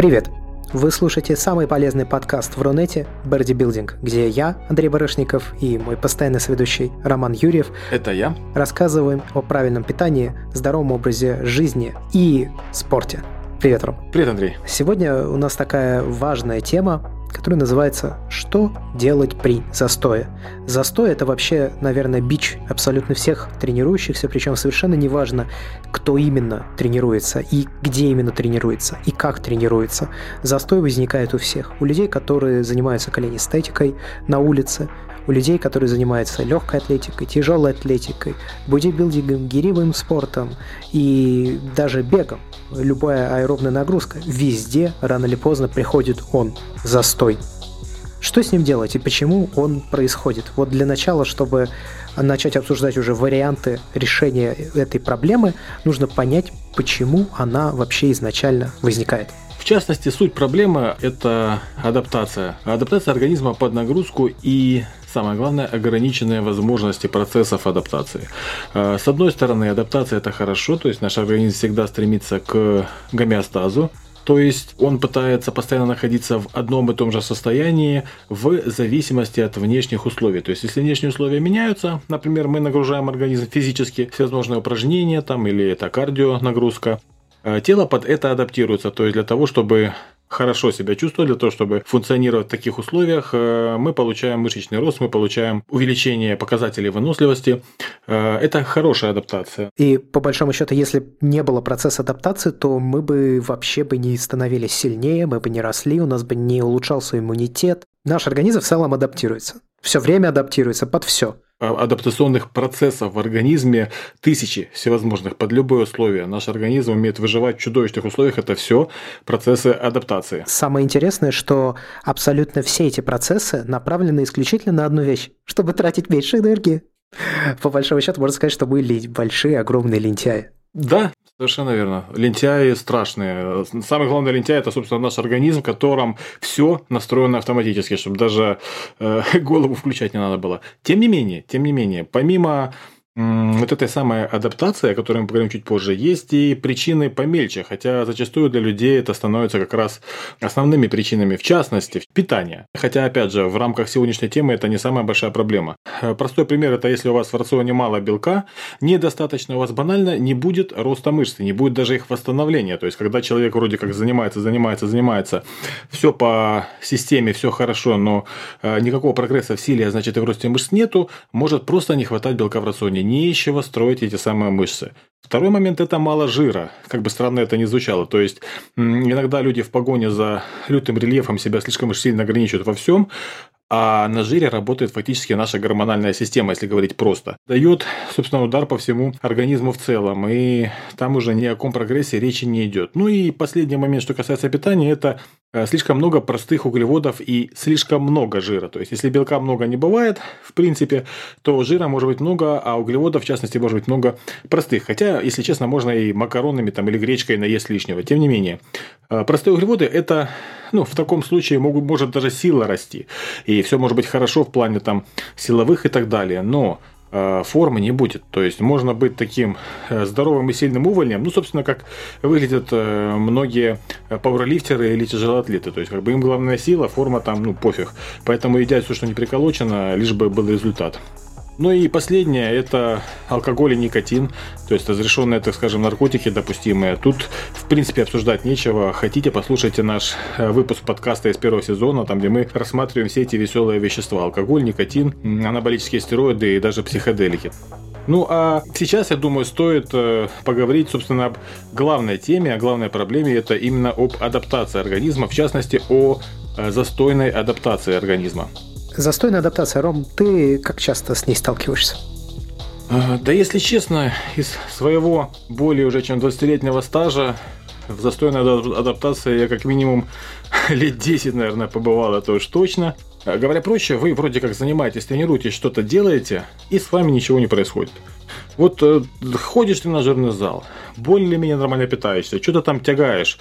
Привет! Вы слушаете самый полезный подкаст в Рунете «Берди Билдинг», где я, Андрей Барышников, и мой постоянный соведущий Роман Юрьев Это я. рассказываем о правильном питании, здоровом образе жизни и спорте. Привет, Ром. Привет, Андрей. Сегодня у нас такая важная тема, которая называется «Что делать при застое?». Застой – это вообще, наверное, бич абсолютно всех тренирующихся, причем совершенно неважно, кто именно тренируется и где именно тренируется и как тренируется. Застой возникает у всех. У людей, которые занимаются коленистетикой на улице, у людей, которые занимаются легкой атлетикой, тяжелой атлетикой, бодибилдингом, гиревым спортом и даже бегом. Любая аэробная нагрузка, везде рано или поздно приходит он, застой. Что с ним делать и почему он происходит? Вот для начала, чтобы начать обсуждать уже варианты решения этой проблемы, нужно понять, почему она вообще изначально возникает. В частности, суть проблемы – это адаптация. Адаптация организма под нагрузку и Самое главное – ограниченные возможности процессов адаптации. Э, с одной стороны, адаптация – это хорошо, то есть наш организм всегда стремится к гомеостазу, то есть он пытается постоянно находиться в одном и том же состоянии в зависимости от внешних условий. То есть если внешние условия меняются, например, мы нагружаем организм физически, всевозможные упражнения там, или это кардио нагрузка, тело под это адаптируется. То есть для того, чтобы хорошо себя чувствовать, для того, чтобы функционировать в таких условиях, э, мы получаем мышечный рост, мы получаем увеличение показателей выносливости. Э, это хорошая адаптация. И по большому счету, если не было процесса адаптации, то мы бы вообще бы не становились сильнее, мы бы не росли, у нас бы не улучшался иммунитет. Наш организм в целом адаптируется. Все время адаптируется под все. А, адаптационных процессов в организме тысячи всевозможных под любые условия. Наш организм умеет выживать в чудовищных условиях. Это все процессы адаптации. Самое интересное, что абсолютно все эти процессы направлены исключительно на одну вещь, чтобы тратить меньше энергии. По большому счету можно сказать, что мы большие, огромные лентяи. Да, совершенно верно. Лентяи страшные. Самый главный лентяй это, собственно, наш организм, в котором все настроено автоматически, чтобы даже э, голову включать не надо было. Тем не менее, тем не менее, помимо вот этой самой адаптации, о которой мы поговорим чуть позже, есть и причины помельче, хотя зачастую для людей это становится как раз основными причинами, в частности, питание. Хотя, опять же, в рамках сегодняшней темы это не самая большая проблема. Э, простой пример – это если у вас в рационе мало белка, недостаточно у вас банально не будет роста мышц, не будет даже их восстановления. То есть, когда человек вроде как занимается, занимается, занимается, все по системе, все хорошо, но э, никакого прогресса в силе, а значит и в росте мышц нету, может просто не хватать белка в рационе не нечего строить эти самые мышцы. Второй момент – это мало жира, как бы странно это ни звучало. То есть, иногда люди в погоне за лютым рельефом себя слишком сильно ограничивают во всем, а на жире работает фактически наша гормональная система, если говорить просто. Дает, собственно, удар по всему организму в целом, и там уже ни о каком прогрессе речи не идет. Ну и последний момент, что касается питания, это э, слишком много простых углеводов и слишком много жира. То есть, если белка много не бывает, в принципе, то жира может быть много, а углеводов, в частности, может быть много простых. Хотя, если честно, можно и макаронами там, или гречкой наесть лишнего. Тем не менее, э, простые углеводы – это ну, в таком случае могут, может даже сила расти. И все может быть хорошо в плане там силовых и так далее. Но э, формы не будет. То есть можно быть таким э, здоровым и сильным увольнем, ну, собственно, как выглядят э, многие пауэрлифтеры или тяжелоатлеты. То есть, как бы им главная сила, форма там, ну, пофиг. Поэтому едят все, что не приколочено, лишь бы был результат. Ну и последнее – это алкоголь и никотин, то есть разрешенные, так скажем, наркотики допустимые. Тут, в принципе, обсуждать нечего. Хотите, послушайте наш э, выпуск подкаста из первого сезона, там, где мы рассматриваем все эти веселые вещества – алкоголь, никотин, анаболические стероиды и даже психоделики. Ну а сейчас, я думаю, стоит э, поговорить, собственно, об главной теме, о главной проблеме. Это именно об адаптации организма, в частности, о э, застойной адаптации организма. Застойная адаптация, Ром, ты как часто с ней сталкиваешься? А, да, если честно, из своего более уже чем 20-летнего стажа в застойной адаптации я как минимум лет 10, наверное, побывал, это уж точно. А, говоря проще, вы вроде как занимаетесь, тренируетесь, что-то делаете, и с вами ничего не происходит. Вот э, ходишь в тренажерный зал, более-менее нормально питаешься, что-то там тягаешь,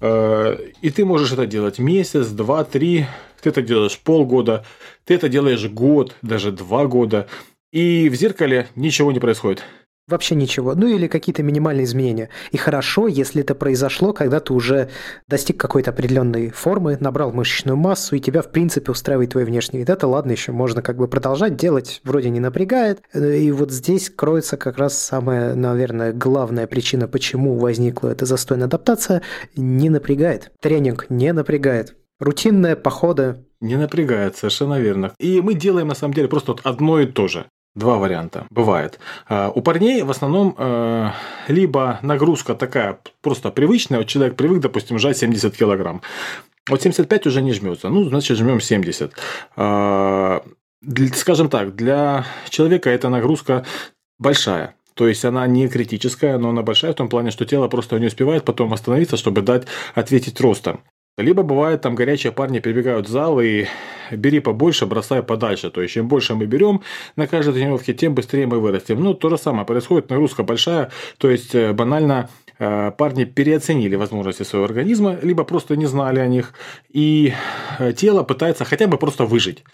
э, и ты можешь это делать месяц, два, три, ты это делаешь полгода, ты это делаешь год, даже два года, и в зеркале ничего не происходит. Вообще ничего. Ну или какие-то минимальные изменения. И хорошо, если это произошло, когда ты уже достиг какой-то определенной формы, набрал мышечную массу, и тебя, в принципе, устраивает твой внешний вид. Это ладно, еще можно как бы продолжать делать, вроде не напрягает. И вот здесь кроется как раз самая, наверное, главная причина, почему возникла эта застойная адаптация. Не напрягает. Тренинг не напрягает. Рутинные походы. Не напрягает, совершенно верно. И мы делаем на самом деле просто вот одно и то же. Два варианта бывает. А, у парней в основном э, либо нагрузка такая просто привычная, вот человек привык, допустим, жать 70 килограмм. Вот 75 уже не жмется, ну, значит, жмем 70. А, скажем так, для человека эта нагрузка большая. То есть она не критическая, но она большая в том плане, что тело просто не успевает потом остановиться, чтобы дать ответить ростом. Либо бывает, там горячие парни прибегают в зал и бери побольше, бросай подальше. То есть, чем больше мы берем на каждой тренировке, тем быстрее мы вырастем. Ну, то же самое происходит, нагрузка большая. То есть, э, банально э, парни переоценили возможности своего организма, либо просто не знали о них, и э, тело пытается хотя бы просто выжить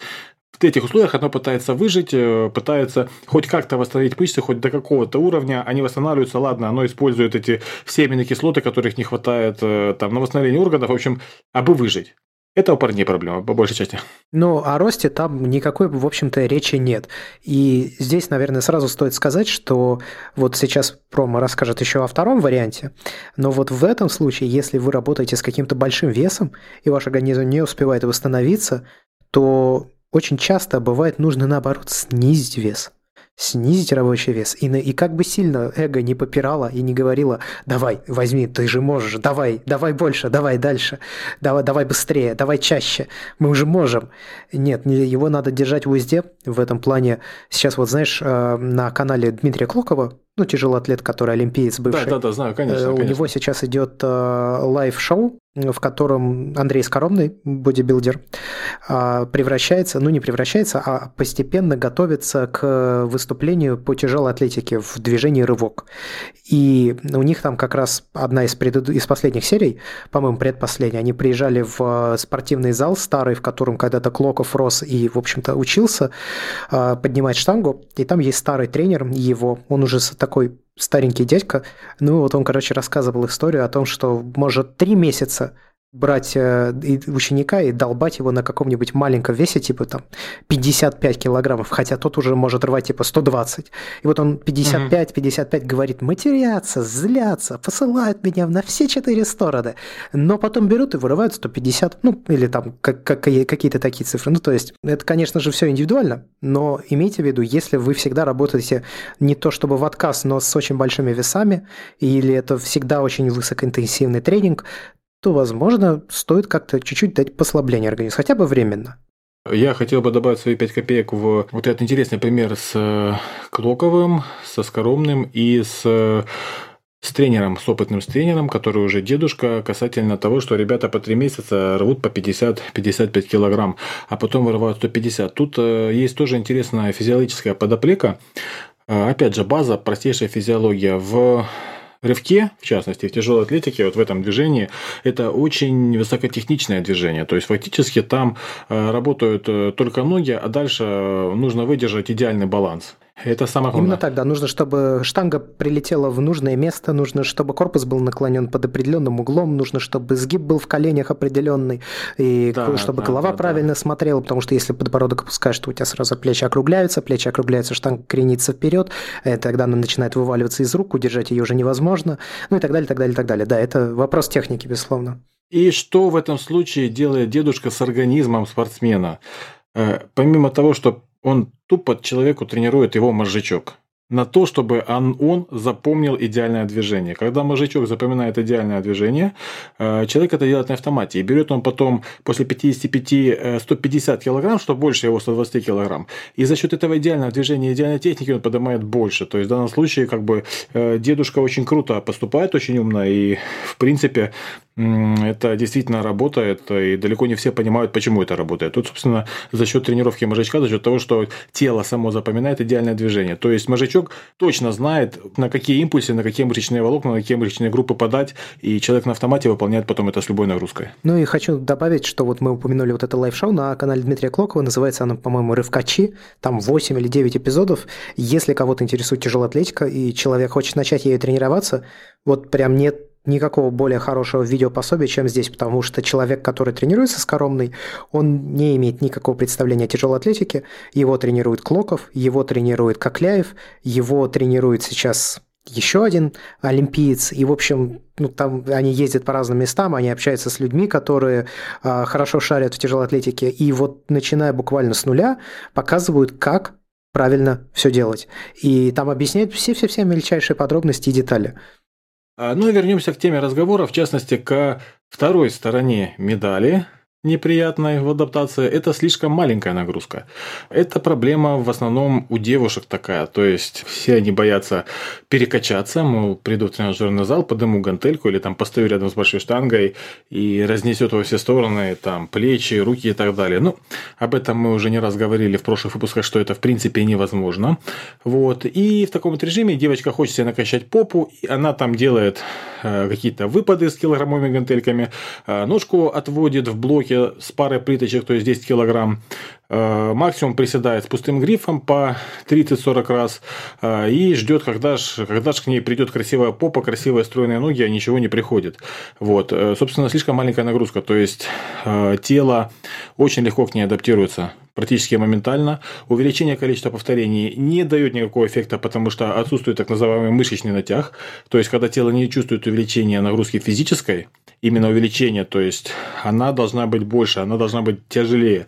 в этих условиях оно пытается выжить, э, пытается хоть как-то восстановить мышцы, хоть до какого-то уровня. Они восстанавливаются, ладно, оно использует эти все аминокислоты, которых не хватает э, там, на восстановление органов, в общем, абы выжить. Это у парней проблема, по большей части. Ну, о росте там никакой, в общем-то, речи нет. И здесь, наверное, сразу стоит сказать, что вот сейчас промо расскажет еще о втором варианте, но вот в этом случае, если вы работаете с каким-то большим весом, и ваш организм не успевает восстановиться, то очень часто бывает нужно, наоборот, снизить вес снизить рабочий вес. И, и как бы сильно эго не попирало и не говорило, давай, возьми, ты же можешь, давай, давай больше, давай дальше, давай, давай быстрее, давай чаще, мы уже можем. Нет, его надо держать в узде в этом плане. Сейчас вот, знаешь, э, на канале Дмитрия Клокова, ну, тяжелоатлет, который олимпиец бывший. Да, да, да, знаю, конечно. Э, у конечно. него сейчас идет э, лайв-шоу, в котором Андрей Скоромный, бодибилдер, а, превращается, ну не превращается, а постепенно готовится к выступлению по тяжелой атлетике в движении рывок. И у них там как раз одна из, предыд... из последних серий, по-моему, предпоследняя, они приезжали в спортивный зал старый, в котором когда-то Клоков рос и, в общем-то, учился а, поднимать штангу, и там есть старый тренер его, он уже такой старенький дядька, ну вот он, короче, рассказывал историю о том, что может три месяца брать э, ученика и долбать его на каком-нибудь маленьком весе, типа там 55 килограммов, хотя тот уже может рвать типа 120. И вот он 55-55 mm говорит, матеряться, зляться, посылают меня на все четыре стороны. Но потом берут и вырывают 150, ну или там как, как, какие-то такие цифры. Ну то есть это, конечно же, все индивидуально, но имейте в виду, если вы всегда работаете не то чтобы в отказ, но с очень большими весами, или это всегда очень высокоинтенсивный тренинг, то, возможно, стоит как-то чуть-чуть дать послабление организму, хотя бы временно. Я хотел бы добавить свои 5 копеек в вот этот интересный пример с э, Клоковым, со Скоромным и с с тренером, с опытным с тренером, который уже дедушка, касательно того, что ребята по 3 месяца рвут по 50-55 килограмм, а потом вырывают 150. Тут э, есть тоже интересная физиологическая подоплека. Э, опять же, база, простейшая физиология. В рывке, в частности, в тяжелой атлетике, вот в этом движении, это очень высокотехничное движение. То есть, фактически там э, работают э, только ноги, а дальше э, нужно выдержать идеальный баланс. Это самое главное. Именно так, да. Нужно, чтобы штанга прилетела в нужное место, нужно, чтобы корпус был наклонен под определенным углом, нужно, чтобы сгиб был в коленях определенный, и да, чтобы да, голова да, правильно да. смотрела, потому что если подбородок опускаешь, то у тебя сразу плечи округляются, плечи округляются, штанга кренится вперед, тогда она начинает вываливаться из рук, удержать ее уже невозможно, ну и так далее, так далее, так далее. Да, это вопрос техники, безусловно. И что в этом случае делает дедушка с организмом спортсмена? Э, помимо того, что он тупо человеку тренирует его мозжечок на то, чтобы он, он запомнил идеальное движение. Когда мозжечок запоминает идеальное движение, э, человек это делает на автомате. И берет он потом после 55 150 килограмм, что больше его 120 килограмм. И за счет этого идеального движения, идеальной техники он поднимает больше. То есть в данном случае как бы э, дедушка очень круто поступает, очень умно. И в принципе это действительно работает, и далеко не все понимают, почему это работает. Тут, собственно, за счет тренировки мозжечка, за счет того, что тело само запоминает идеальное движение. То есть мозжечок точно знает, на какие импульсы, на какие мышечные волокна, на какие мышечные группы подать, и человек на автомате выполняет потом это с любой нагрузкой. Ну и хочу добавить, что вот мы упомянули вот это лайв-шоу на канале Дмитрия Клокова, называется оно, по-моему, «Рывкачи», там 8 или 9 эпизодов. Если кого-то интересует тяжелая атлетика, и человек хочет начать ею тренироваться, вот прям нет никакого более хорошего видеопособия, чем здесь, потому что человек, который тренируется с Коромной, он не имеет никакого представления о тяжелой атлетике. Его тренирует Клоков, его тренирует Кокляев, его тренирует сейчас еще один олимпиец, и, в общем, ну, там они ездят по разным местам, они общаются с людьми, которые э, хорошо шарят в тяжелой атлетике, и вот начиная буквально с нуля, показывают, как правильно все делать. И там объясняют все-все-все мельчайшие подробности и детали. А, ну и вернемся к теме разговора, в частности, к второй стороне медали, неприятной в адаптации, это слишком маленькая нагрузка. Это проблема в основном у девушек такая. То есть все они боятся перекачаться, мол, приду в тренажерный зал, подыму гантельку или там постою рядом с большой штангой и разнесет во все стороны там плечи, руки и так далее. Ну, об этом мы уже не раз говорили в прошлых выпусках, что это в принципе невозможно. Вот. И в таком вот режиме девочка хочет себе накачать попу, и она там делает э, какие-то выпады с килограммовыми гантельками, э, ножку отводит в блоке с парой плиточек, то есть 10 килограмм, максимум приседает с пустым грифом по 30-40 раз э, и ждет, когда же когда ж к ней придет красивая попа, красивые стройные ноги, а ничего не приходит. Вот. Э, собственно, слишком маленькая нагрузка, то есть тело очень легко к ней адаптируется практически моментально. Увеличение количества повторений не дает никакого эффекта, потому что отсутствует так называемый мышечный натяг. То есть, когда тело не чувствует увеличения нагрузки физической, именно увеличение, то есть она должна быть больше, она должна быть тяжелее.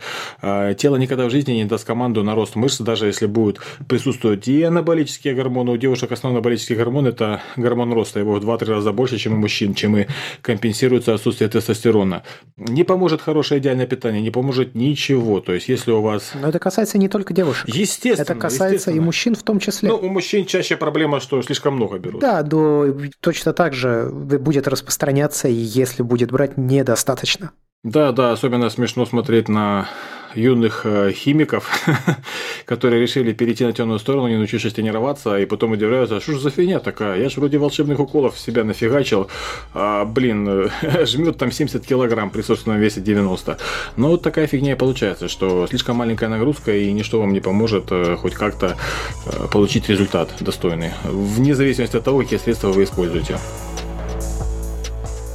Никогда в жизни не даст команду на рост мышц, даже если будут присутствовать и анаболические гормоны. У девушек основной анаболический гормон – это гормон роста. Его в 2-3 раза больше, чем у мужчин, чем и компенсируется отсутствие тестостерона. Не поможет хорошее идеальное питание, не поможет ничего. То есть, если у вас... Но это касается не только девушек. Естественно. Это касается и мужчин в том числе. Ну, у мужчин чаще проблема, что слишком много берут. Да, но точно так же будет распространяться, если будет брать недостаточно. Да, да, особенно смешно смотреть на юных э, химиков, которые решили перейти на темную сторону, не научившись тренироваться, и потом удивляются, а что же за фигня такая? Я же вроде волшебных уколов себя нафигачил, а, блин, жмет там 70 килограмм при собственном весе 90. Но вот такая фигня и получается, что слишком маленькая нагрузка, и ничто вам не поможет э, хоть как-то э, получить результат достойный, вне зависимости от того, какие средства вы используете.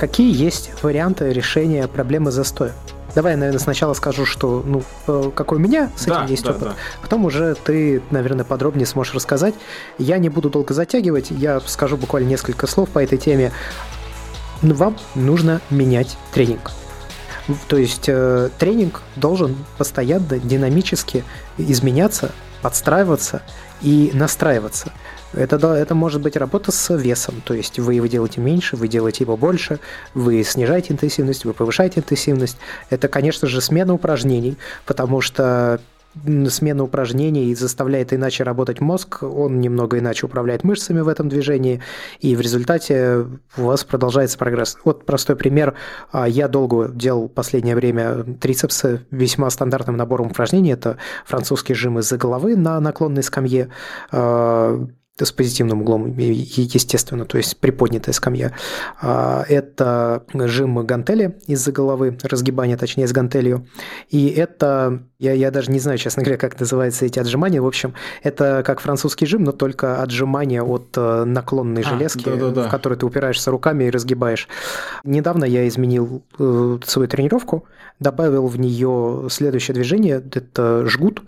Какие есть варианты решения проблемы застоя? Давай, наверное, сначала скажу, что, ну, э, какой у меня с этим да, есть да, опыт. Да. Потом уже ты, наверное, подробнее сможешь рассказать. Я не буду долго затягивать, я скажу буквально несколько слов по этой теме. Вам нужно менять тренинг. То есть э, тренинг должен постоянно динамически изменяться, подстраиваться и настраиваться. Это, да, это может быть работа с весом, то есть вы его делаете меньше, вы делаете его больше, вы снижаете интенсивность, вы повышаете интенсивность. Это, конечно же, смена упражнений, потому что смена упражнений заставляет иначе работать мозг, он немного иначе управляет мышцами в этом движении, и в результате у вас продолжается прогресс. Вот простой пример. А, я долго делал в последнее время трицепсы весьма стандартным набором упражнений. Это французский жим из-за головы на наклонной скамье, а, с позитивным углом, естественно, то есть приподнятая скамья. А, это жим гантели из-за головы, разгибание, точнее, с гантелью. И это, я, я даже не знаю, честно говоря, как называются эти отжимания. В общем, это как французский жим, но только отжимание от э, наклонной а, железки, да, да, да. в которой ты упираешься руками и разгибаешь. Недавно я изменил э, свою тренировку, добавил в нее следующее движение, это жгут.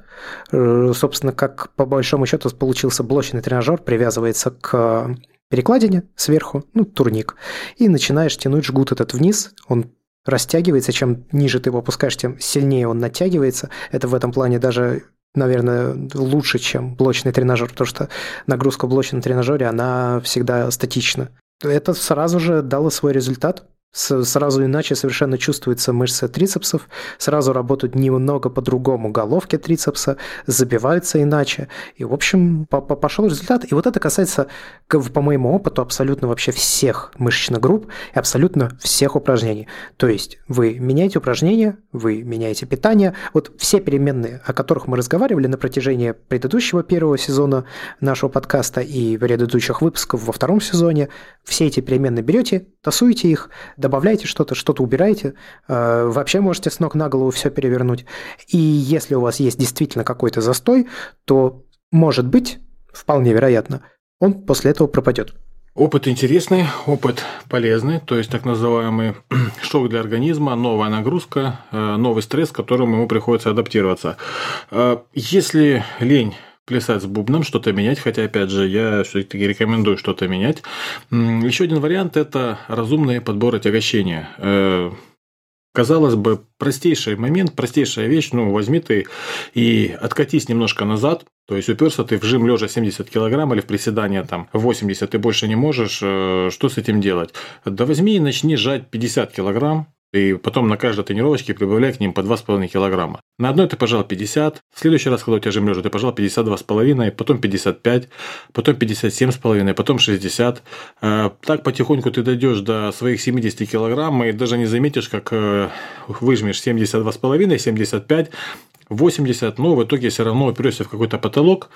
Э, собственно, как по большому счету получился блочный тренажер, привязывается к перекладине сверху, ну, турник, и начинаешь тянуть жгут этот вниз, он растягивается, чем ниже ты его опускаешь, тем сильнее он натягивается. Это в этом плане даже наверное, лучше, чем блочный тренажер, потому что нагрузка в блочном тренажере, она всегда статична. Это сразу же дало свой результат сразу иначе совершенно чувствуется мышцы трицепсов, сразу работают немного по-другому головки трицепса, забиваются иначе. И, в общем, пошел результат. И вот это касается, по моему опыту, абсолютно вообще всех мышечных групп и абсолютно всех упражнений. То есть вы меняете упражнения, вы меняете питание. Вот все переменные, о которых мы разговаривали на протяжении предыдущего первого сезона нашего подкаста и предыдущих выпусков во втором сезоне, все эти переменные берете, тасуете их, добавляете что-то, что-то убираете, э, вообще можете с ног на голову все перевернуть. И если у вас есть действительно какой-то застой, то, может быть, вполне вероятно, он после этого пропадет. Опыт интересный, опыт полезный, то есть так называемый шок для организма, новая нагрузка, э, новый стресс, к которому ему приходится адаптироваться. Э, если лень плясать с бубном, что-то менять, хотя, опять же, я все-таки рекомендую что-то менять. Еще один вариант – это разумный подбор отягощения. Э, казалось бы, простейший момент, простейшая вещь, ну, возьми ты и откатись немножко назад, то есть уперся ты в жим лежа 70 килограмм или в приседание там 80, ты больше не можешь, э, что с этим делать? Да возьми и начни жать 50 килограмм, и потом на каждой тренировочке прибавляй к ним по 2,5 килограмма. На одной ты пожал 50, в следующий раз, когда у тебя жим лежа, ты пожал 52,5, потом 55, потом 57,5, потом 60. Э, так потихоньку ты дойдешь до своих 70 килограмм и даже не заметишь, как э, выжмешь 72,5, 75, 80, но в итоге все равно уперся в какой-то потолок,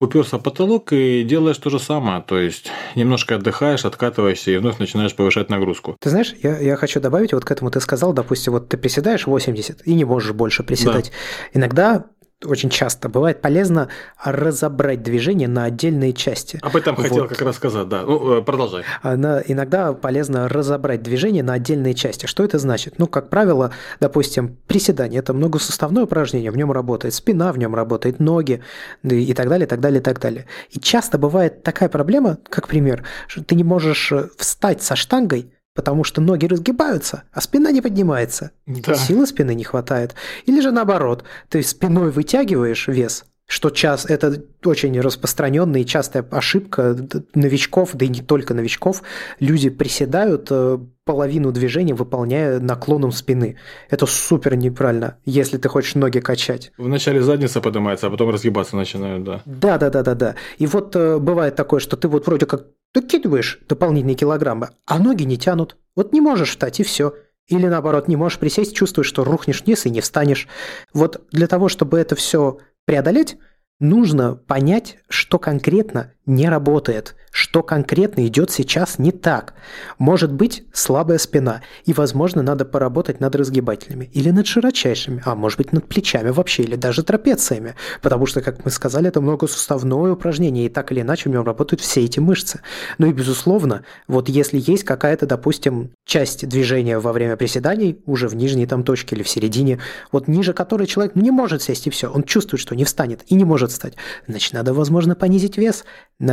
уперся в потолок и делаешь то же самое. То есть немножко отдыхаешь, откатываешься и вновь начинаешь повышать нагрузку. Ты знаешь, я, я хочу добавить, вот к этому ты сказал, допустим, вот ты приседаешь 80 и не можешь больше приседать. Да. Иногда очень часто бывает полезно разобрать движение на отдельные части. Об этом вот. хотел как раз сказать, да. Ну, э, продолжай. Она, иногда полезно разобрать движение на отдельные части. Что это значит? Ну, как правило, допустим, приседание – это многосуставное упражнение, в нем работает спина, в нем работает ноги и так далее, и так далее, и так далее. И часто бывает такая проблема, как пример, что ты не можешь э, встать со штангой, потому что ноги разгибаются, а спина не поднимается. Да. Силы спины не хватает. Или же наоборот, ты спиной вытягиваешь вес, что час это очень распространенная и частая ошибка новичков, да и не только новичков. Люди приседают э, половину движения, выполняя наклоном спины. Это супер неправильно, если ты хочешь ноги качать. Вначале задница поднимается, а потом разгибаться начинают, да. Да, да, да, да, да. И вот э, бывает такое, что ты вот вроде как докидываешь дополнительные килограммы, а ноги не тянут. Вот не можешь встать, и все. Или наоборот, не можешь присесть, чувствуешь, что рухнешь вниз и не встанешь. Вот для того, чтобы это все преодолеть, нужно понять, что конкретно не работает, что конкретно идет сейчас не так. Может быть слабая спина, и, возможно, надо поработать над разгибателями, или над широчайшими, а может быть над плечами вообще, или даже трапециями, потому что, как мы сказали, это многосуставное упражнение, и так или иначе в нем работают все эти мышцы. Ну и, безусловно, вот если есть какая-то, допустим, часть движения во время приседаний, уже в нижней там точке или в середине, вот ниже которой человек не может сесть и все, он чувствует, что не встанет и не может встать, значит, надо, возможно, понизить вес,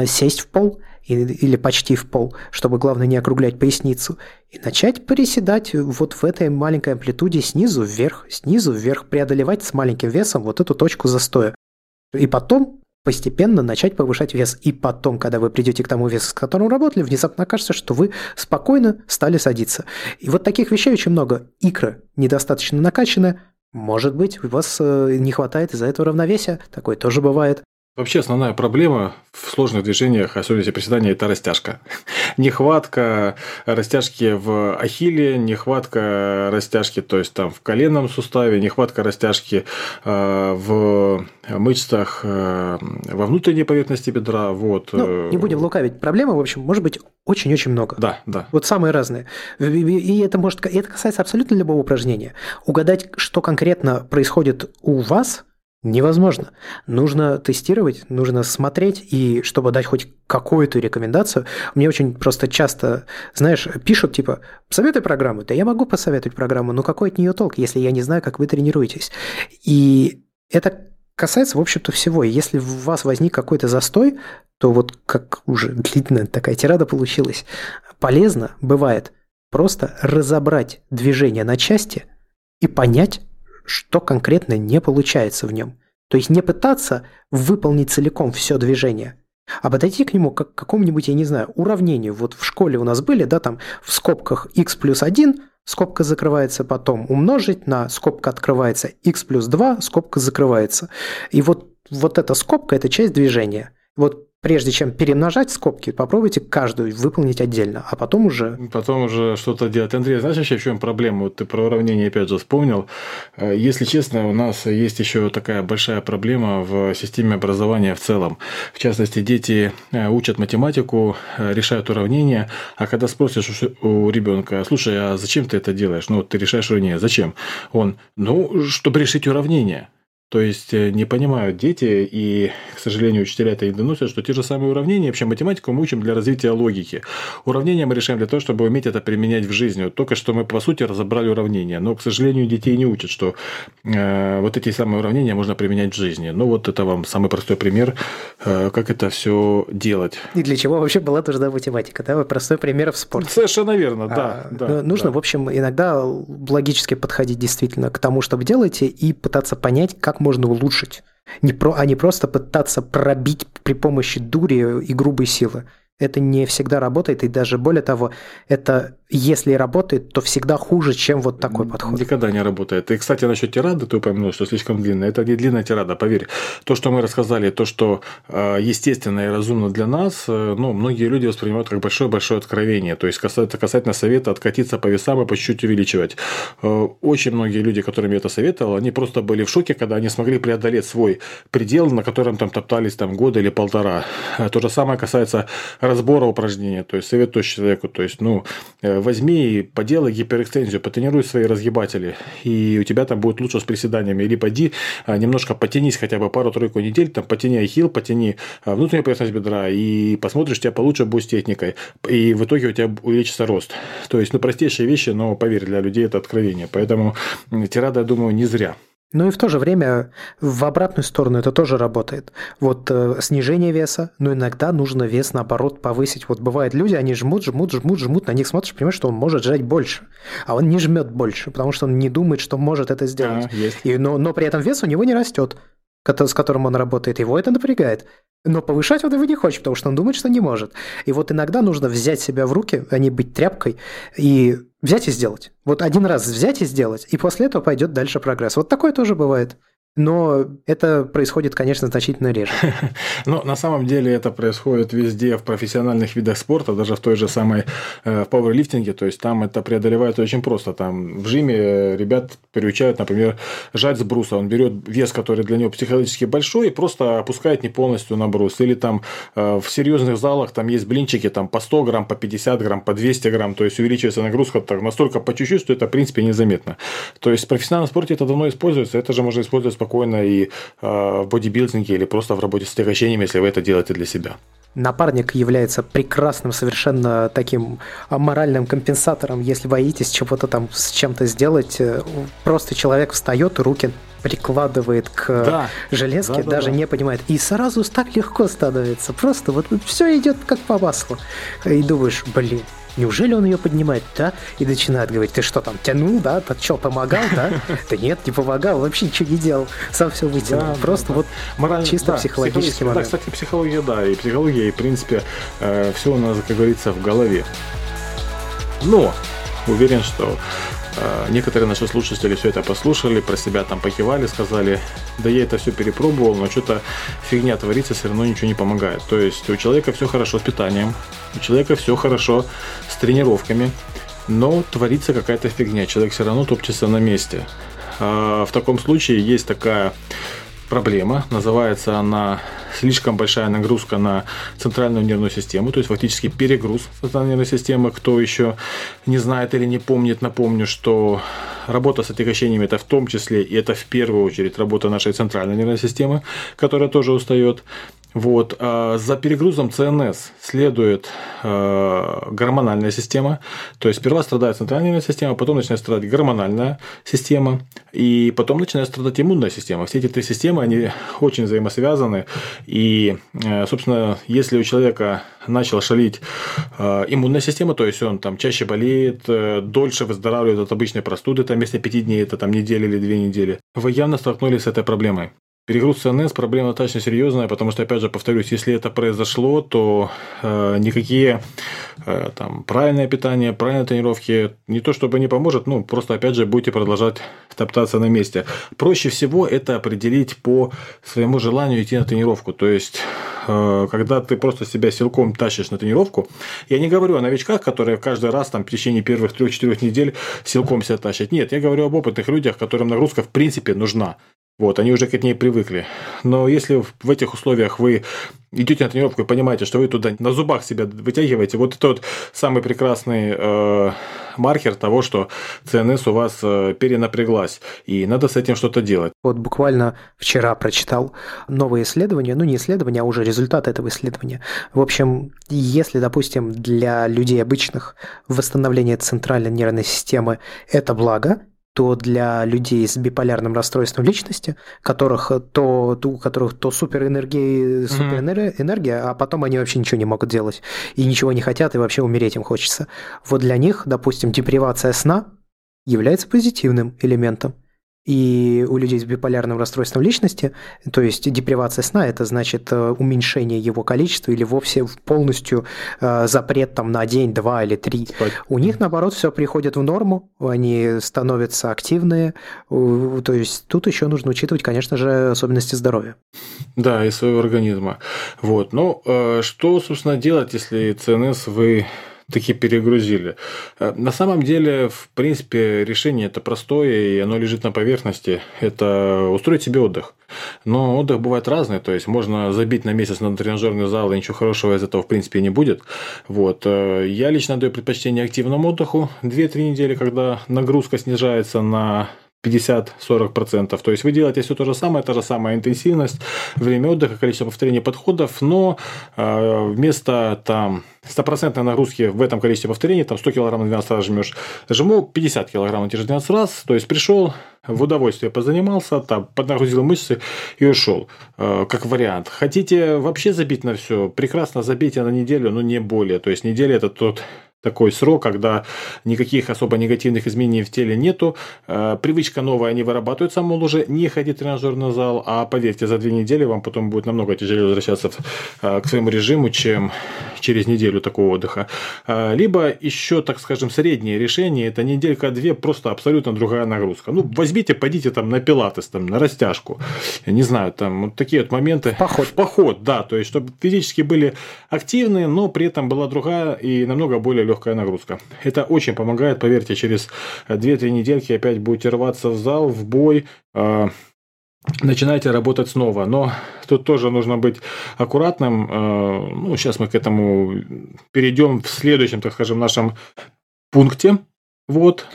сесть в пол или почти в пол, чтобы, главное, не округлять поясницу, и начать приседать вот в этой маленькой амплитуде снизу вверх, снизу вверх, преодолевать с маленьким весом вот эту точку застоя. И потом постепенно начать повышать вес. И потом, когда вы придете к тому весу, с которым работали, внезапно окажется, что вы спокойно стали садиться. И вот таких вещей очень много. Икра недостаточно накачанная, может быть, у вас э, не хватает из-за этого равновесия, такое тоже бывает. Вообще основная проблема в сложных движениях, особенно если приседания, это растяжка. Нехватка растяжки в ахилле, нехватка растяжки, то есть там в коленном суставе, нехватка растяжки э, в мышцах э, во внутренней поверхности бедра. Вот. Ну, не будем лукавить. Проблемы, в общем, может быть очень-очень много. Да, да. Вот самые разные. И это может, и это касается абсолютно любого упражнения. Угадать, что конкретно происходит у вас – Невозможно. Нужно тестировать, нужно смотреть, и чтобы дать хоть какую-то рекомендацию, мне очень просто часто, знаешь, пишут типа, посоветуй программу. Да я могу посоветовать программу, но какой от нее толк, если я не знаю, как вы тренируетесь. И это касается, в общем-то, всего. Если у вас возник какой-то застой, то вот как уже длинная такая тирада получилась, полезно бывает просто разобрать движение на части и понять, что конкретно не получается в нем. То есть не пытаться выполнить целиком все движение, а подойти к нему как к какому-нибудь, я не знаю, уравнению. Вот в школе у нас были, да, там в скобках x плюс 1, скобка закрывается, потом умножить на скобка открывается x плюс 2, скобка закрывается. И вот, вот эта скобка – это часть движения. Вот прежде чем перемножать скобки, попробуйте каждую выполнить отдельно, а потом уже... Потом уже что-то делать. Андрей, знаешь еще в чем проблема? Вот ты про уравнение опять же вспомнил. Э, если честно, у нас есть еще такая большая проблема в системе образования в целом. В частности, дети э, учат математику, э, решают уравнения, а когда спросишь у ребенка, слушай, а зачем ты это делаешь? Ну, ты решаешь уравнение, зачем? Он, ну, чтобы решить уравнение. То есть э, не понимают дети, и, к сожалению, учителя это не доносят, что те же самые уравнения, вообще математику мы учим для развития логики. Уравнения мы решаем для того, чтобы уметь это применять в жизни. Вот только что мы, по сути, разобрали уравнения. Но, к сожалению, детей не учат, что э, вот эти самые уравнения можно применять в жизни. Ну, вот это вам самый простой пример, э, как это все делать. И для чего вообще была нужна математика, да? Простой пример в спорте. Совершенно верно, да. А, да нужно, да. в общем, иногда логически подходить действительно к тому, что вы делаете, и пытаться понять, как как можно улучшить, не про, а не просто пытаться пробить при помощи дури и грубой силы. Это не всегда работает, и даже более того, это если работает, то всегда хуже, чем вот такой подход. Никогда не работает. И, кстати, насчет тирады ты упомянул, что слишком длинная. Это не длинная тирада, поверь. То, что мы рассказали, то, что э, естественно и разумно для нас, э, ну, многие люди воспринимают как большое-большое откровение. То есть, это касательно совета откатиться по весам и по чуть-чуть увеличивать. Э, очень многие люди, которым я это советовал, они просто были в шоке, когда они смогли преодолеть свой предел, на котором там топтались там года или полтора. То же самое касается разбора упражнения. То есть, советую человеку, то есть, ну, возьми и поделай гиперэкстензию, потренируй свои разгибатели, и у тебя там будет лучше с приседаниями. Или пойди а, немножко потянись хотя бы пару-тройку недель, там потяни ахилл, потяни а, внутреннюю поверхность бедра, и посмотришь, у тебя получше будет с техникой. И в итоге у тебя увеличится рост. То есть, ну, простейшие вещи, но поверь, для людей это откровение. Поэтому тирада, я думаю, не зря. Ну и в то же время в обратную сторону это тоже работает. Вот э, снижение веса, но иногда нужно вес наоборот повысить. Вот бывают люди, они жмут, жмут, жмут, жмут, на них смотришь, понимаешь, что он может жать больше, а он не жмет больше, потому что он не думает, что может это сделать. А, есть. И, но, но при этом вес у него не растет с которым он работает, его это напрягает. Но повышать он его не хочет, потому что он думает, что не может. И вот иногда нужно взять себя в руки, а не быть тряпкой, и взять и сделать. Вот один раз взять и сделать, и после этого пойдет дальше прогресс. Вот такое тоже бывает. Но это происходит, конечно, значительно реже. Но на самом деле это происходит везде в профессиональных видах спорта, даже в той же самой э, в пауэрлифтинге. То есть там это преодолевается очень просто. Там в жиме ребят приучают, например, жать с бруса. Он берет вес, который для него психологически большой, и просто опускает не полностью на брус. Или там э, в серьезных залах там есть блинчики там по 100 грамм, по 50 грамм, по 200 грамм. То есть увеличивается нагрузка так, настолько по чуть-чуть, что это в принципе незаметно. То есть в профессиональном спорте это давно используется. Это же можно использовать спокойно и э, в бодибилдинге или просто в работе с отягощением, если вы это делаете для себя. Напарник является прекрасным совершенно таким моральным компенсатором, если боитесь чего-то там с чем-то сделать. Э, просто человек встает, руки прикладывает к да. железке, да, даже да. не понимает. И сразу так легко становится. Просто вот все идет как по маслу. И думаешь, блин, Неужели он ее поднимает, да? И начинает говорить, ты что там, тянул, да? Ты что, помогал, да? Да нет, не помогал, вообще ничего не делал. Сам все вытянул. Да, Просто да, вот Морально, чисто да, психологический момент. Да, кстати, психология, да, и психология, и, в принципе, э, все у нас, как говорится, в голове. Но уверен, что некоторые наши слушатели все это послушали, про себя там покивали, сказали, да я это все перепробовал, но что-то фигня творится, все равно ничего не помогает. То есть у человека все хорошо с питанием, у человека все хорошо с тренировками, но творится какая-то фигня, человек все равно топчется на месте. А в таком случае есть такая проблема, называется она слишком большая нагрузка на центральную нервную систему, то есть фактически перегруз центральной нервной системы. Кто еще не знает или не помнит, напомню, что работа с отягощениями это в том числе и это в первую очередь работа нашей центральной нервной системы, которая тоже устает. Вот. А за перегрузом ЦНС следует э, гормональная система. То есть сперва страдает центральная нервная система, потом начинает страдать гормональная система, и потом начинает страдать иммунная система. Все эти три системы, они очень взаимосвязаны. И, э, собственно, если у человека начал шалить э, иммунная система, то есть он там чаще болеет, э, дольше выздоравливает от обычной простуды, там вместо пяти дней это там неделя или две недели, вы явно столкнулись с этой проблемой. Перегруз ЦНС проблема достаточно серьезная, потому что, опять же, повторюсь, если это произошло, то э, никакие э, там правильное питание, правильные тренировки не то чтобы не поможет, ну просто опять же будете продолжать топтаться на месте. Проще всего это определить по своему желанию идти на тренировку. То есть э, когда ты просто себя силком тащишь на тренировку, я не говорю о новичках, которые каждый раз там в течение первых трех-четырех недель силком себя тащат. Нет, я говорю об опытных людях, которым нагрузка в принципе нужна. Вот, они уже к ней привыкли. Но если в этих условиях вы идете на тренировку и понимаете, что вы туда на зубах себя вытягиваете, вот это вот самый прекрасный э, маркер того, что ЦНС у вас э, перенапряглась, и надо с этим что-то делать. Вот буквально вчера прочитал новые исследования, ну не исследования, а уже результаты этого исследования. В общем, если, допустим, для людей обычных восстановление центральной нервной системы – это благо, то для людей с биполярным расстройством личности, которых то, у которых то суперэнергия, суперэнергия, а потом они вообще ничего не могут делать и ничего не хотят, и вообще умереть им хочется. Вот для них, допустим, депривация сна является позитивным элементом. И у людей с биполярным расстройством личности, то есть депривация сна, это значит э, уменьшение его количества или вовсе полностью э, запрет там на день, два или три. Спать. У них, наоборот, все приходит в норму, они становятся активные. То есть тут еще нужно учитывать, конечно же, особенности здоровья. Да, и своего организма. Вот. Ну, э, что, собственно, делать, если ЦНС вы таки перегрузили. Э, на самом деле, в принципе, решение это простое, и оно лежит на поверхности. Это устроить себе отдых. Но отдых бывает разный, то есть можно забить на месяц на тренажерный зал, и ничего хорошего из этого в принципе не будет. Вот. Э, я лично даю предпочтение активному отдыху 2-3 недели, когда нагрузка снижается на 50-40%. То есть вы делаете все то же самое, та же самая интенсивность, время отдыха, количество повторений подходов, но э, вместо там стопроцентной нагрузки в этом количестве повторений, там 100 кг на 12 раз жмешь, жму 50 кг на те же 12 раз, то есть пришел, в удовольствие позанимался, там, поднагрузил мышцы и ушел, э, как вариант. Хотите вообще забить на все, прекрасно забейте на неделю, но не более, то есть неделя это тот такой срок, когда никаких особо негативных изменений в теле нету. Э, привычка новая не вырабатывается, мол, уже не ходить в тренажерный зал, а поверьте, за две недели вам потом будет намного тяжелее возвращаться э, к своему режиму, чем через неделю такого отдыха. Э, либо еще, так скажем, среднее решение, это неделька-две, просто абсолютно другая нагрузка. Ну, возьмите, пойдите там на пилатес, там, на растяжку, я не знаю, там вот такие вот моменты. Поход. Поход, да, то есть, чтобы физически были активны, но при этом была другая и намного более легкая легкая нагрузка. Это очень помогает, поверьте, через 2-3 недельки опять будете рваться в зал, в бой, а, начинаете работать снова. Но тут тоже нужно быть аккуратным. А, ну, сейчас мы к этому перейдем в следующем, так скажем, нашем пункте. Вот.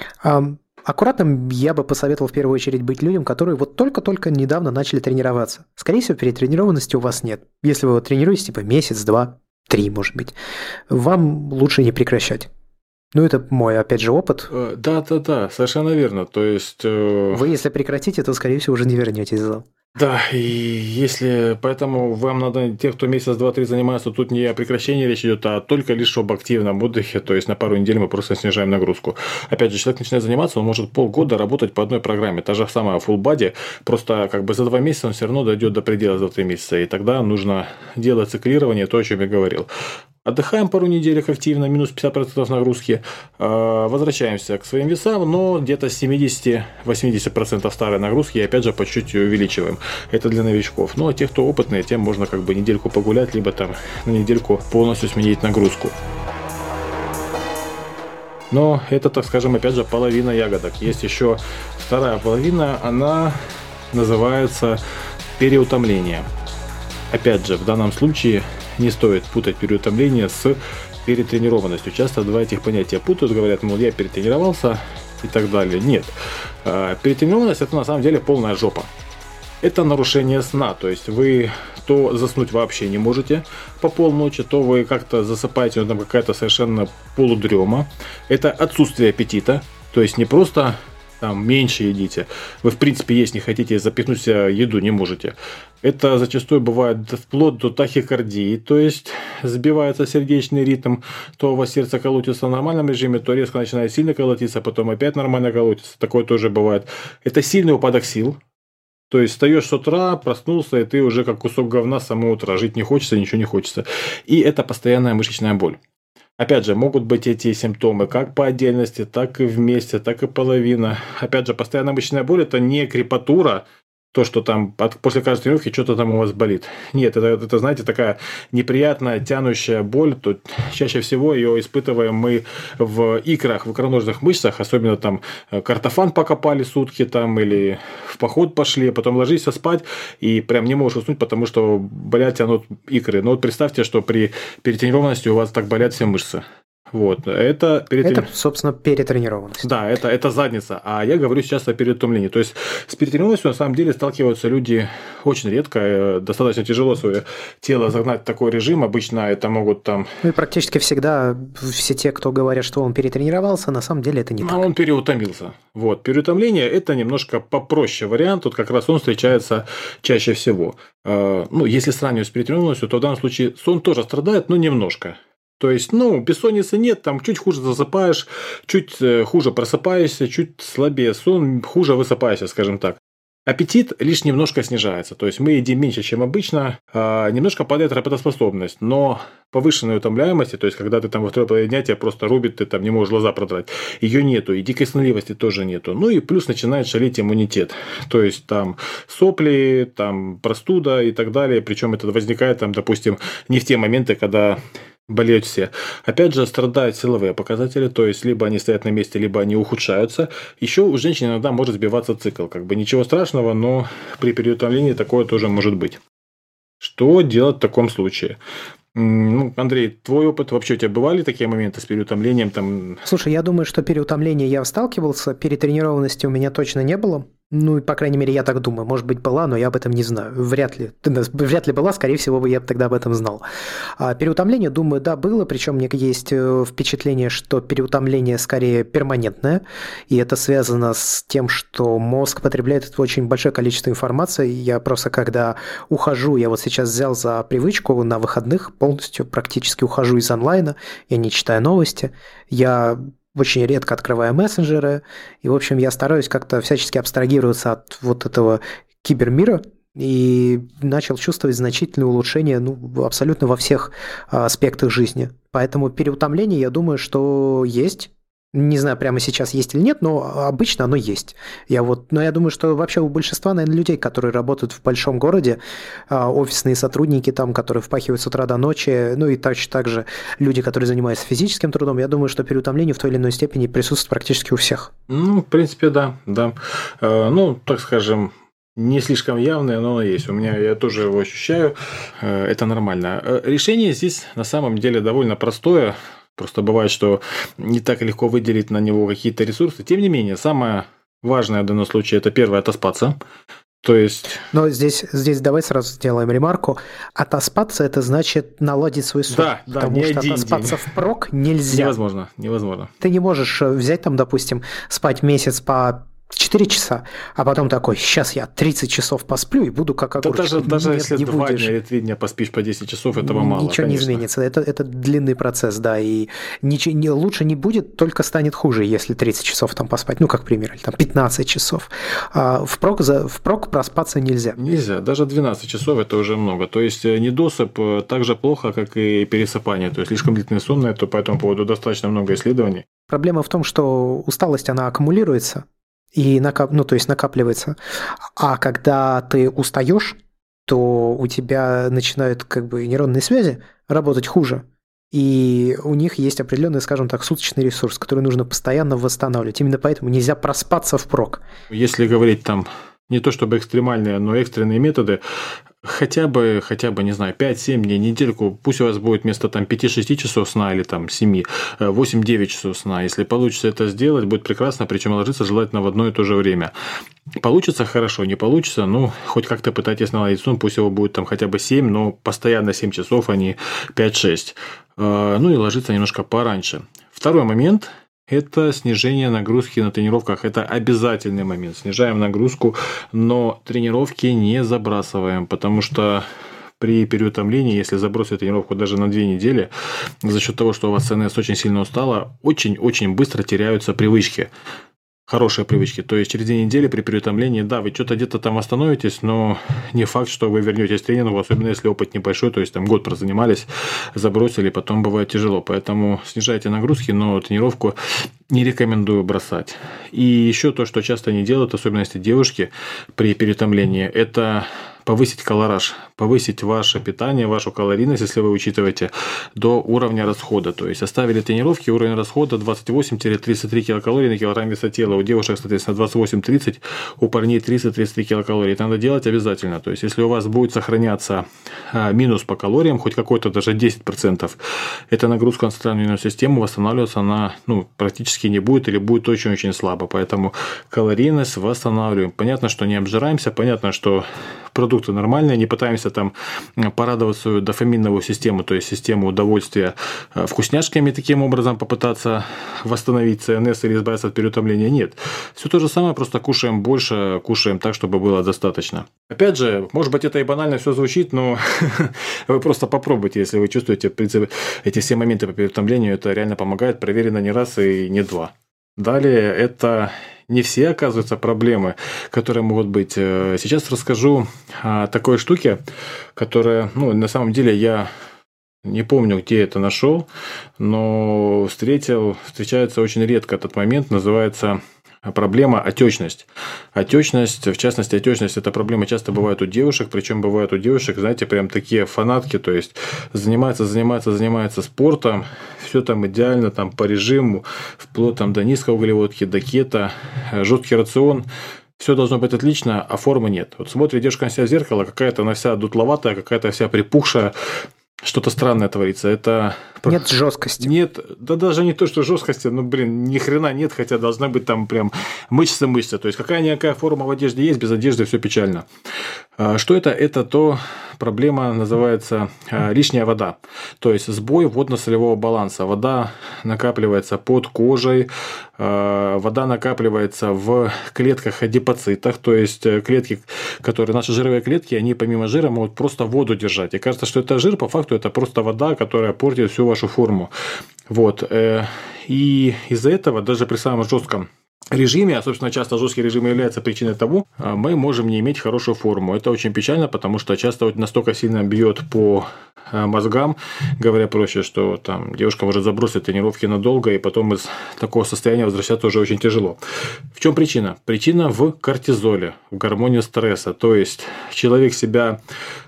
Аккуратным я бы посоветовал в первую очередь быть людям, которые вот только-только недавно начали тренироваться. Скорее всего, перетренированности у вас нет. Если вы тренируетесь типа месяц, два, три, может быть, вам лучше не прекращать. Ну, это мой, опять же, опыт. Да, да, да, совершенно верно. То есть... Э, Вы, если прекратите, то, скорее всего, уже не вернетесь в зал. Да, и если поэтому вам надо, те, кто месяц, два, три занимаются, тут не о прекращении речь идет, а только лишь об активном отдыхе, то есть на пару недель мы просто снижаем нагрузку. Опять же, человек начинает заниматься, он может полгода работать по одной программе, та же самая full body, просто как бы за два месяца он все равно дойдет до предела за три месяца, и тогда нужно делать циклирование, то, о чем я говорил. Отдыхаем пару недель активно, минус 50% нагрузки. А, возвращаемся к своим весам, но где-то с 70-80% старой нагрузки и опять же по чуть-чуть увеличиваем. Это для новичков. Ну а те, кто опытные, тем можно как бы недельку погулять, либо там на недельку полностью сменить нагрузку. Но это, так скажем, опять же, половина ягодок. Есть еще вторая половина, она называется переутомление. Опять же, в данном случае не стоит путать переутомление с перетренированностью. Часто два этих понятия путают, говорят, мол, я перетренировался и так далее. Нет. А, перетренированность это на самом деле полная жопа. Это нарушение сна, то есть вы то заснуть вообще не можете по полночи, то вы как-то засыпаете, но там какая-то совершенно полудрема. Это отсутствие аппетита, то есть не просто там меньше едите. Вы, в принципе, есть не хотите, запихнуть себе еду не можете. Это зачастую бывает вплоть до тахикардии, то есть сбивается сердечный ритм, то у вас сердце колотится в нормальном режиме, то резко начинает сильно колотиться, потом опять нормально колотится. Такое тоже бывает. Это сильный упадок сил, То есть встаешь с утра, проснулся, и ты уже как кусок говна с самого утра. Жить не хочется, ничего не хочется. И это постоянная мышечная боль. Опять же, могут быть эти симптомы как по отдельности, так и вместе, так и половина. Опять же, постоянная мышечная боль – это не крепатура, то, что там от, после каждой тренировки что-то там у вас болит. Нет, это, это, знаете, такая неприятная, тянущая боль. То чаще всего ее испытываем мы в икрах, в икроножных мышцах, особенно там э, картофан покопали сутки там или в поход пошли, а потом ложишься спать и прям не можешь уснуть, потому что болят тянут икры. Но вот представьте, что при перетренированности у вас так болят все мышцы. Вот, это, перетрени... это, собственно, перетренированность. Да, это, это задница. А я говорю сейчас о переутомлении. То есть с перетренированностью на самом деле сталкиваются люди очень редко. Э, достаточно тяжело свое тело загнать в такой режим. Обычно это могут там... Ну и практически всегда все те, кто говорят, что он перетренировался, на самом деле это не а так. он переутомился. Вот. Переутомление – это немножко попроще вариант. Тут как раз он встречается чаще всего. Э, ну, если сравнивать с перетренированностью, то в данном случае сон тоже страдает, но немножко. То есть, ну, бессонницы нет, там чуть хуже засыпаешь, чуть э, хуже просыпаешься, чуть слабее сон, хуже высыпаешься, скажем так. Аппетит лишь немножко снижается, то есть мы едим меньше, чем обычно, а немножко падает работоспособность, но повышенной утомляемости, то есть когда ты там во второй половине дня тебя просто рубит, ты там не можешь глаза продрать, ее нету, и дикой сонливости тоже нету. Ну и плюс начинает шалить иммунитет, то есть там сопли, там простуда и так далее, причем это возникает там, допустим, не в те моменты, когда болеют все. Опять же, страдают силовые показатели, то есть либо они стоят на месте, либо они ухудшаются. Еще у женщин иногда может сбиваться цикл. Как бы ничего страшного, но при переутомлении такое тоже может быть. Что делать в таком случае? Ну, Андрей, твой опыт, вообще у тебя бывали такие моменты с переутомлением? Там... Слушай, я думаю, что переутомление я сталкивался, перетренированности у меня точно не было. Ну, по крайней мере, я так думаю. Может быть, была, но я об этом не знаю. Вряд ли. Вряд ли была, скорее всего, я бы тогда об этом знал. А переутомление, думаю, да, было. Причем мне есть э, впечатление, что переутомление скорее перманентное. И это связано с тем, что мозг потребляет очень большое количество информации. Я просто, когда ухожу, я вот сейчас взял за привычку на выходных полностью практически ухожу из онлайна. Я не читаю новости. Я очень редко открываю мессенджеры. И, в общем, я стараюсь как-то всячески абстрагироваться от вот этого кибермира, и начал чувствовать значительное улучшение ну, абсолютно во всех аспектах жизни. Поэтому переутомление, я думаю, что есть. Не знаю, прямо сейчас есть или нет, но обычно оно есть. Я вот, но я думаю, что вообще у большинства, наверное, людей, которые работают в большом городе, а, офисные сотрудники там, которые впахивают с утра до ночи, ну и точно так же люди, которые занимаются физическим трудом, я думаю, что переутомление в той или иной степени присутствует практически у всех. Ну, в принципе, да, да. Э, ну, так скажем, не слишком явное, но оно есть. У меня я тоже его ощущаю. Э, это нормально. Э, решение здесь на самом деле довольно простое. Просто бывает, что не так легко выделить на него какие-то ресурсы. Тем не менее, самое важное в данном случае это первое отоспаться. То есть... Но здесь, здесь давай сразу сделаем ремарку. Отоспаться это значит наладить свой сон. Да, да, потому что отоспаться день. впрок нельзя. Невозможно, невозможно. Ты не можешь э, взять там, допустим, спать месяц по 4 часа, а потом такой, сейчас я 30 часов посплю и буду как огурчик. Да даже, даже Нет, если не 2 будешь. дня или 3 дня поспишь по 10 часов, этого мало, Ничего конечно. не изменится, это, это длинный процесс, да, и ничего, не, лучше не будет, только станет хуже, если 30 часов там поспать, ну, как пример, или там 15 часов. А впрок, за, впрок проспаться нельзя. Нельзя, даже 12 часов это уже много, то есть э, недосып э, так же плохо, как и пересыпание, то есть слишком длительный сон это, по этому поводу достаточно много исследований. Проблема в том, что усталость, она аккумулируется, и накап... ну, то есть накапливается. А когда ты устаешь, то у тебя начинают как бы нейронные связи работать хуже. И у них есть определенный, скажем так, суточный ресурс, который нужно постоянно восстанавливать. Именно поэтому нельзя проспаться впрок. Если говорить там не то чтобы экстремальные, но экстренные методы, хотя бы, хотя бы, не знаю, 5-7 дней, недельку, пусть у вас будет вместо там 5-6 часов сна или там 7, 8-9 э, часов сна. Если получится это сделать, будет прекрасно, причем ложиться желательно в одно и то же время. Получится хорошо, не получится, ну, хоть как-то пытайтесь наладить сон, пусть его будет там хотя бы 7, но постоянно 7 часов, а не 5-6. Э, ну и ложиться немножко пораньше. Второй момент это снижение нагрузки на тренировках. Это обязательный момент. Снижаем нагрузку, но тренировки не забрасываем, потому что при переутомлении, если забросить тренировку даже на две недели, за счет того, что у вас ЦНС очень сильно устала, очень-очень быстро теряются привычки. Хорошие привычки. То есть через две недели при переутомлении, да, вы что-то где-то там остановитесь, но не факт, что вы вернетесь к тренингу, особенно если опыт небольшой, то есть там год прозанимались, забросили, потом бывает тяжело. Поэтому снижайте нагрузки, но тренировку не рекомендую бросать. И еще то, что часто не делают, особенно если девушки при переутомлении, это повысить колораж, повысить ваше питание, вашу калорийность, если вы учитываете, до уровня расхода. То есть оставили тренировки, уровень расхода 28-33 килокалорий на килограмм веса тела. У девушек, соответственно, 28-30, у парней 30-33 килокалорий. Это надо делать обязательно. То есть если у вас будет сохраняться а, минус по калориям, хоть какой-то даже 10%, эта нагрузка на центральную систему восстанавливаться она ну, практически не будет или будет очень-очень слабо. Поэтому калорийность восстанавливаем. Понятно, что не обжираемся, понятно, что продукты нормальные, не пытаемся там порадовать свою дофаминовую систему, то есть систему удовольствия э, вкусняшками таким образом попытаться восстановить ЦНС или избавиться от переутомления. Нет. Все то же самое, просто кушаем больше, кушаем так, чтобы было достаточно. Опять же, может быть, это и банально все звучит, но вы просто попробуйте, если вы чувствуете эти все моменты по переутомлению, это реально помогает, проверено не раз и не два. Далее это не все, оказывается, проблемы, которые могут быть. Э, сейчас расскажу о такой штуке, которая, ну, на самом деле я не помню, где это нашел, но встретил, встречается очень редко этот момент, называется проблема отечность. Отечность, в частности, отечность – это проблема часто бывает у девушек, причем бывает у девушек, знаете, прям такие фанатки, то есть занимается, занимается, занимается спортом, все там идеально, там по режиму, вплоть там до низкоуглеводки, до кето, жесткий рацион, все должно быть отлично, а формы нет. Вот смотрит девушка на себя в зеркало, какая-то она вся дутловатая, какая-то вся припухшая, что-то странное творится. Это нет жесткости. Нет, да даже не то, что жесткости, ну блин, ни хрена нет, хотя должна быть там прям мышца мышца. То есть какая-никакая форма в одежде есть, без одежды все печально. А, что это? Это то проблема называется а, лишняя вода. То есть сбой водно-солевого баланса. Вода накапливается под кожей, а, вода накапливается в клетках адипоцитах, то есть э, клетки, которые наши жировые клетки, они помимо жира могут просто воду держать. И кажется, что это жир, по факту это просто вода, которая портит всю вашу форму. Вот. Э, и из-за этого даже при самом жестком режиме, а собственно часто жесткий режим является причиной того, а, мы можем не иметь хорошую форму. Это очень печально, потому что часто вот настолько сильно бьет по а, мозгам, говоря проще, что там девушка может забросить тренировки надолго, и потом из такого состояния возвращаться уже очень тяжело. В чем причина? Причина в кортизоле, в гормоне стресса. То есть человек себя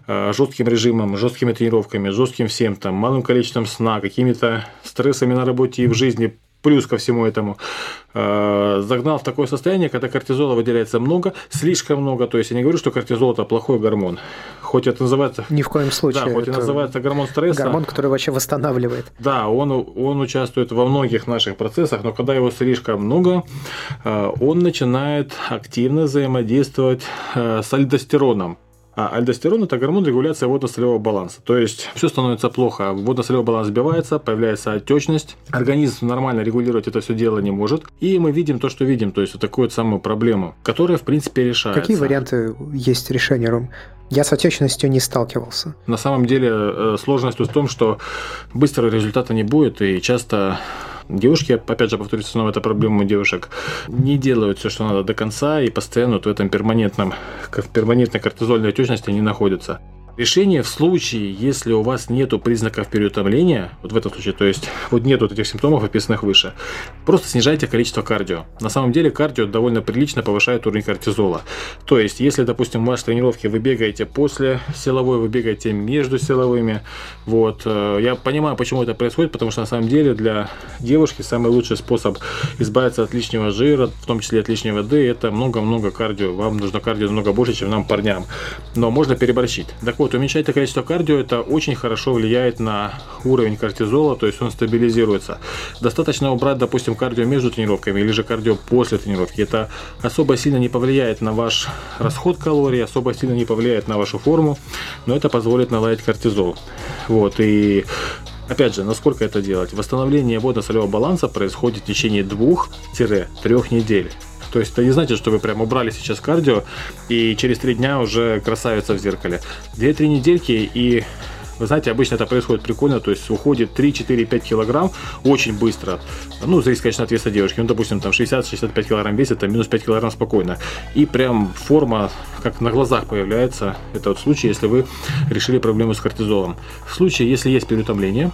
а, жестким режимом, жесткими тренировками, жестким всем, там, малым количеством сна, какими-то стрессами на работе и в жизни плюс ко всему этому, э, загнал в такое состояние, когда кортизола выделяется много, слишком много. То есть я не говорю, что кортизол это плохой гормон. Хоть это называется... Ни в коем случае. Да, хоть и называется гормон стресса. Гормон, который вообще восстанавливает. Да, он, он участвует во многих наших процессах, но когда его слишком много, э, он начинает активно взаимодействовать э, с альдостероном. А альдостерон – это гормон регуляции водно-солевого баланса. То есть, все становится плохо, водно-солевой баланс сбивается, появляется отечность, организм нормально регулировать это все дело не может, и мы видим то, что видим, то есть, вот такую вот самую проблему, которая, в принципе, решается. Какие варианты есть решения, Ром? Я с отечностью не сталкивался. На самом деле, э, сложность в том, что быстрого результата не будет, и часто Девушки, опять же, повторюсь, снова это проблема девушек, не делают все, что надо до конца, и постоянно вот в этом перманентном, в перманентной кортизольной отечности они находятся. Решение в случае, если у вас нету признаков переутомления, вот в этом случае, то есть вот нет вот этих симптомов, описанных выше, просто снижайте количество кардио. На самом деле кардио довольно прилично повышает уровень кортизола. То есть, если, допустим, в вашей тренировке вы бегаете после силовой, вы бегаете между силовыми, вот, э, я понимаю, почему это происходит, потому что на самом деле для девушки самый лучший способ избавиться от лишнего жира, в том числе от лишней воды, это много-много кардио. Вам нужно кардио намного больше, чем нам, парням. Но можно переборщить. Так вот, уменьшать количество кардио, это очень хорошо влияет на уровень кортизола, то есть он стабилизируется. Достаточно убрать, допустим, кардио между тренировками или же кардио после тренировки. Это особо сильно не повлияет на ваш расход калорий, особо сильно не повлияет на вашу форму, но это позволит наладить кортизол. Вот, и Опять же, насколько это делать? Восстановление водно-солевого баланса происходит в течение 2-3 недель. То есть это не значит, что вы прям убрали сейчас кардио и через три дня уже красавица в зеркале. Две-три недельки и Вы знаете, обычно это происходит прикольно, то есть уходит 3, 4, 5 килограмм очень быстро. Ну, зависит, конечно, от веса девушки. Ну, допустим, там 60-65 килограмм весит, там минус 5 килограмм спокойно. И прям форма как на глазах появляется. Это вот случай, если вы решили проблему с кортизолом. В случае, если есть переутомление,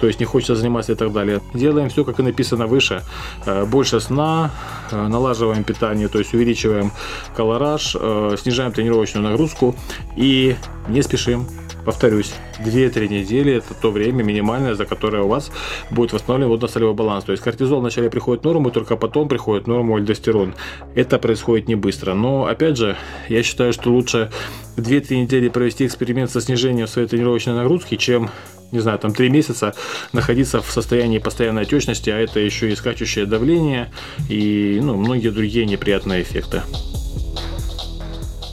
то есть не хочется заниматься и так далее. Делаем все, как и написано выше. Э, больше сна, э, налаживаем питание, то есть увеличиваем колораж, э, снижаем тренировочную нагрузку и не спешим. Повторюсь, 2-3 недели это то время минимальное, за которое у вас будет восстановлен водно-солевой баланс. То есть кортизол вначале приходит в норму, только потом приходит в норму альдостерон. Это происходит не быстро. Но опять же, я считаю, что лучше 2-3 недели провести эксперимент со снижением своей тренировочной нагрузки, чем не знаю, там три месяца находиться в состоянии постоянной отечности, а это еще и скачущее давление и ну, многие другие неприятные эффекты.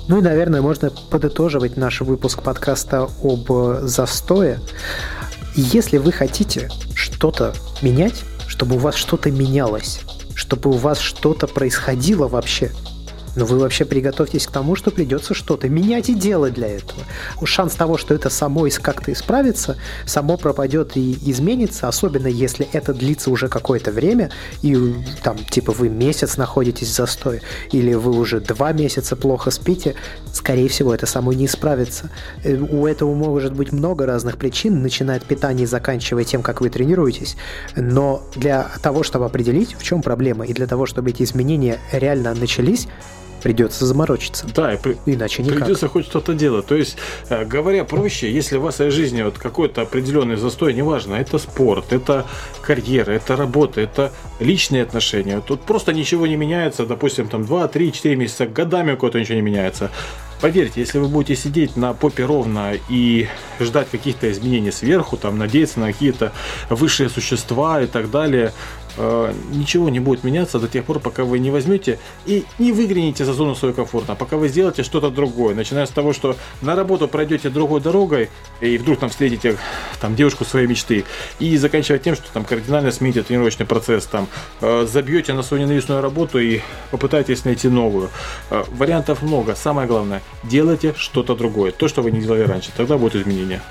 Ну и, наверное, можно подытоживать наш выпуск подкаста об застое. Если вы хотите что-то менять, чтобы у вас что-то менялось, чтобы у вас что-то происходило вообще – но вы вообще приготовьтесь к тому, что придется что-то менять и делать для этого. Шанс того, что это само как-то исправится, само пропадет и изменится, особенно если это длится уже какое-то время, и там типа вы месяц находитесь в застое, или вы уже два месяца плохо спите, скорее всего, это само не исправится. Э, у этого может быть много разных причин, начиная от питания и заканчивая тем, как вы тренируетесь. Но для того, чтобы определить, в чем проблема, и для того, чтобы эти изменения реально начались, придется заморочиться. Да, и при... иначе никак. Придется хоть что-то делать. То есть, э, говоря проще, если в жизни вот какой-то определенный застой, неважно, это спорт, это карьера, это работа, это личные отношения. Тут просто ничего не меняется, допустим, там 2, 3, 4 месяца, годами у кого-то ничего не меняется. Поверьте, если вы будете сидеть на попе ровно и ждать каких-то изменений сверху, там, надеяться на какие-то высшие существа и так далее, ничего не будет меняться до тех пор, пока вы не возьмете и не выглянете за зону своего комфорта, пока вы сделаете что-то другое. Начиная с того, что на работу пройдете другой дорогой и вдруг там встретите там девушку своей мечты и заканчивая тем, что там кардинально смените тренировочный процесс, там э, забьете на свою ненавистную работу и попытаетесь найти новую. Э, вариантов много. Самое главное, делайте что-то другое, то, что вы не делали раньше. Тогда будут изменения.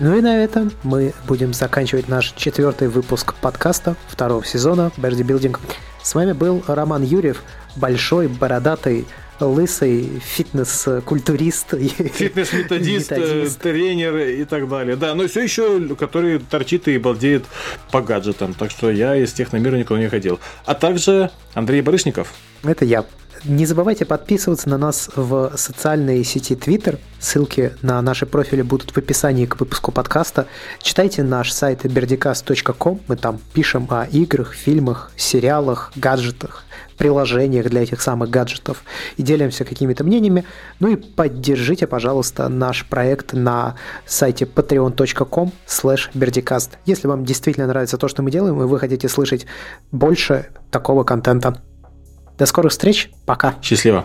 Ну и на этом мы будем заканчивать наш четвертый выпуск подкаста второго сезона Берди Билдинг. С вами был Роман Юрьев, большой, бородатый, лысый фитнес-культурист. Фитнес-методист, тренер и так далее. Да, но все еще, который торчит и балдеет по гаджетам. Так что я из техномира никуда не ходил. А также Андрей Барышников. Это я. Не забывайте подписываться на нас в социальной сети Twitter. Ссылки на наши профили будут в описании к выпуску подкаста. Читайте наш сайт berdicast.com. Мы там пишем о играх, фильмах, сериалах, гаджетах, приложениях для этих самых гаджетов и делимся какими-то мнениями. Ну и поддержите, пожалуйста, наш проект на сайте patreon.com slash berdicast. Если вам действительно нравится то, что мы делаем, и вы хотите слышать больше такого контента. До скорых встреч. Пока. Счастливо.